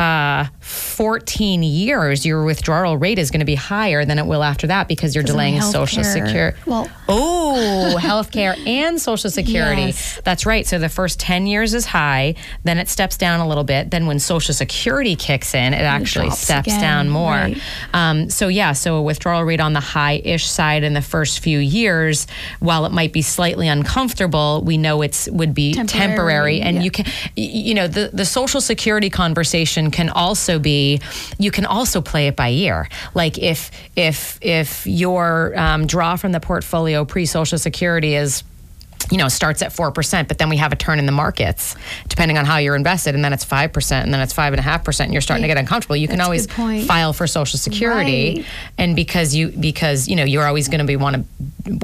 uh, 14 years, your withdrawal rate is going to be higher than it will after that because you're delaying Social. Security. Well- oh, healthcare and Social Security. Yes. That's right. So the first 10 years is high, then it steps down a little bit. Then when Social Security kicks in, it actually drops steps again, down more. right. Um, so yeah, so a withdrawal rate on the high-ish side in the first few years, while it might be slightly uncomfortable, we know it's would be temporary, Temporary, and yeah. you can, you know, the the Social Security conversation can also be, you can also play it by ear. Like if if if your um, draw from the portfolio pre Social Security is you know, starts at 4%, but then we have a turn in the markets, depending on how you're invested, and then it's 5%, and then it's 5.5%, and you're starting to get uncomfortable. You can That's a always file for Social Security. Right. And because you, because, you know, you're always going to be want to,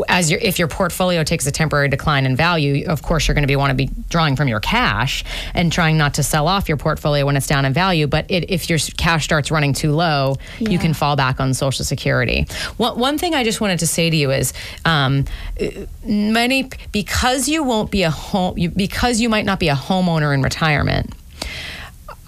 as your, if your portfolio takes a temporary decline in value, of course, you're going to be want to be drawing from your cash and trying not to sell off your portfolio when it's down in value. But it, if your cash starts running too low, you can fall back on Social Security. One, one thing I just wanted to say to you is um, many because you won't be a home you, because you might not be a homeowner in retirement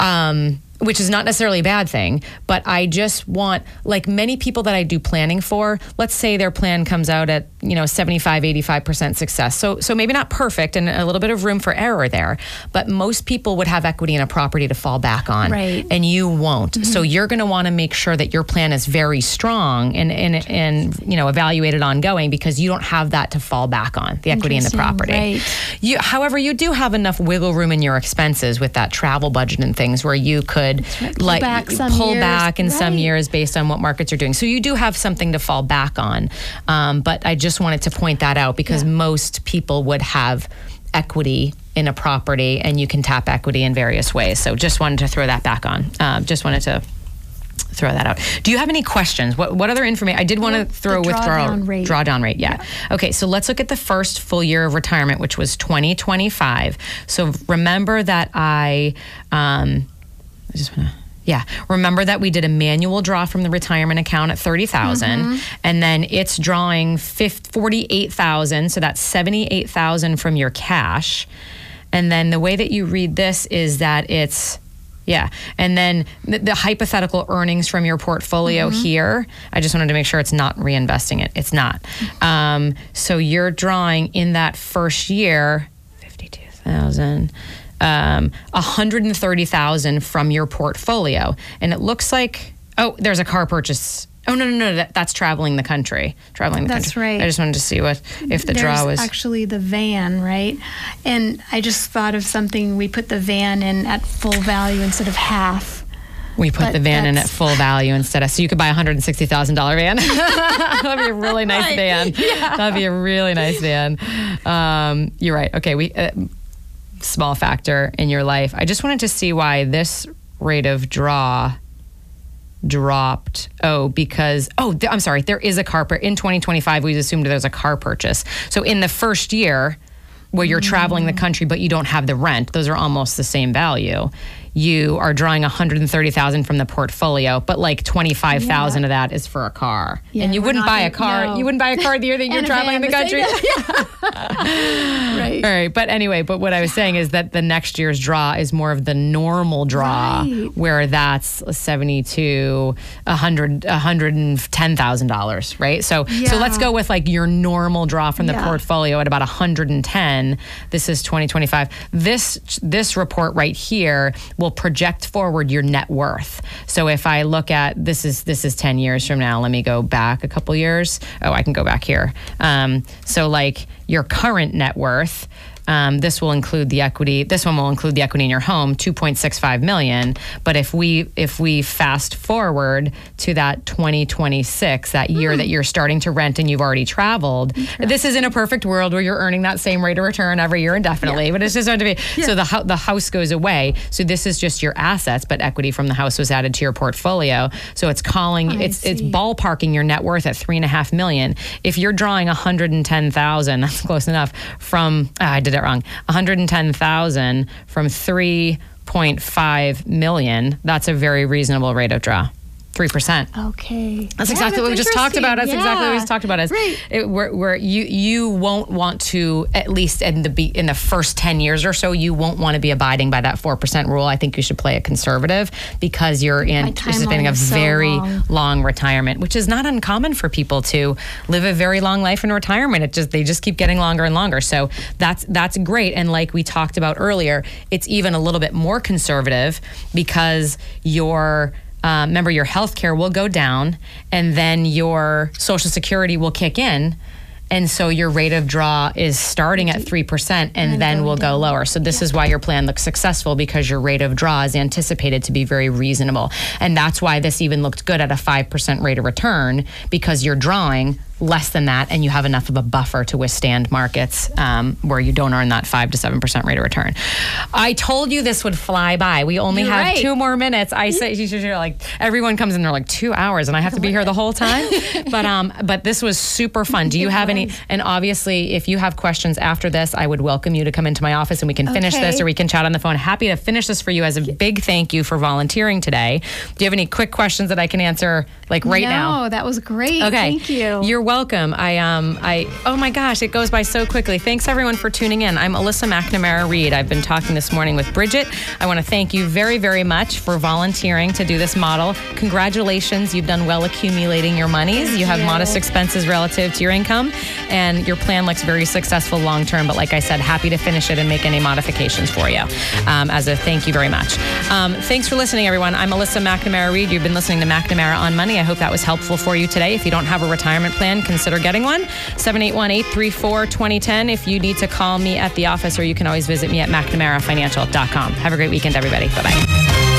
um, which is not necessarily a bad thing, but I just want, like many people that I do planning for, let's say their plan comes out at, you know, 75, 85% success. So, so maybe not perfect and a little bit of room for error there, but most people would have equity in a property to fall back on. Right. And you won't. Mm-hmm. So you're going to want to make sure that your plan is very strong and, and, and, you know, evaluated ongoing because you don't have that to fall back on, the equity in the property. right. You, however, you do have enough wiggle room in your expenses with that travel budget and things where you could right. Pull like back pull years. back in some years based on what markets are doing. So you do have something to fall back on. Um, but I just wanted to point that out because Yeah. most people would have equity in a property and you can tap equity in various ways. So just wanted to throw that back on. Um, just wanted to throw that out. Do you have any questions? What what other information? I did want to throw the withdrawal drawdown rate. drawdown rate. Yeah. Okay, so let's look at the first full year of retirement, which was 2025. So remember that I, um, I just want to. Yeah. Remember that we did a manual draw from the retirement account at 30,000 and then it's drawing 48,000, so that's 78,000 from your cash. And then the way that you read this is that it's yeah. And then the, the hypothetical earnings from your portfolio here, I just wanted to make sure it's not reinvesting it. It's not. Um, so you're drawing in that first year 52,000 um 130,000 from your portfolio and it looks like oh there's a car purchase Oh no no no that, that's traveling the country traveling the That's country right. I just wanted to see what if the draw was actually the van, right? And I just thought of something. We put the van in at full value instead of half. We put But the van in at full value instead of so you could buy a hundred and sixty thousand dollar van. That'd be a really nice van. Yeah. That'd be a really nice van. Um, you're right. Okay, we uh, small factor in your life. I just wanted to see why this rate of draw dropped. Oh, because oh, th- I'm sorry. There is a car pur- in 2025. We assumed there's a car purchase. So in the first year, where you're traveling the mm. country but you don't have the rent, those are almost the same value. You are drawing 130,000 from the portfolio, but like 25,000 Yeah. of that is for a car. Yeah, and you wouldn't buy a car. no. You wouldn't buy a car the year that you're traveling the country. say right. All right, but anyway, but what I was saying is that the next year's draw is more of the normal draw, Right. where that's seventy-two, a hundred, a hundred and ten thousand dollars, right? So, so let's go with like your normal draw from the Yeah. portfolio at about hundred and ten. This is twenty twenty-five. This this report right here will project forward your net worth. So if I look at this is this is ten years from now. Let me go back a couple years. Oh, I can go back here. Um, so like your current net worth. Um, this will include the equity. This one will include the equity in your home, two point six five million. But if we if we fast forward to that twenty twenty six, that year that you're starting to rent and you've already traveled, this is in a perfect world where you're earning that same rate of return every year indefinitely. But it's just going to be so the the house goes away. So this is just your assets, but equity from the house was added to your portfolio. So it's calling I it's it's ballparking your net worth at three and a half million. If you're drawing 110,000, that's close enough from ah, I did it wrong. 110,000 from 3.5 million. That's a very reasonable rate of draw. 3%. Okay. That's Yeah, exactly what we just talked about. That's interesting. exactly what we just talked about. Is Right. it, where, where you you won't want to at least in the be, in the first ten years or so you won't want to be abiding by that four percent rule. I think you should play a conservative because you're anticipating a timeline is so very long. long retirement, which is not uncommon for people to live a very long life in retirement. It just they just keep getting longer and longer. So that's that's great. And like we talked about earlier, it's even a little bit more conservative because your uh, remember your health care will go down and then your social security will kick in and so your rate of draw is starting at 3% and then will go lower. So this is why your plan looks successful because your rate of draw is anticipated to be very reasonable. And that's why this even looked good at a 5% rate of return because you're drawing less than that and you have enough of a buffer to withstand markets um, where you don't earn that 5 to 7% rate of return. I told you this would fly by. We only You're have right. two more minutes. I say you're like everyone comes in they're like 2 hours and I have to be here the whole time. but um but this was super fun. Do you have any and obviously if you have questions after this, I would welcome you to come into my office and we can finish this or we can chat on the phone. Happy to finish this for you as a big thank you for volunteering today. Do you have any quick questions that I can answer like right no, now? No, that was great. Okay. Thank you. You're welcome. I um I oh my gosh, it goes by so quickly. Thanks everyone for tuning in. I'm Alyssa McNamara Reed. I've been talking this morning with Bridget. I want to thank you very, very much for volunteering to do this model. Congratulations, you've done well accumulating your monies. you have modest expenses relative to your income, and your plan looks very successful long term. But like I said, happy to finish it and make any modifications for you um, as a thank you very much. Um, thanks for listening, everyone. I'm Alyssa McNamara Reed. You've been listening to McNamara on Money. I hope that was helpful for you today. If you don't have a retirement plan, consider getting one. 781 834 2010 if you need to call me at the office, or you can always visit me at McNamaraFinancial.com. Have a great weekend, everybody. Bye bye.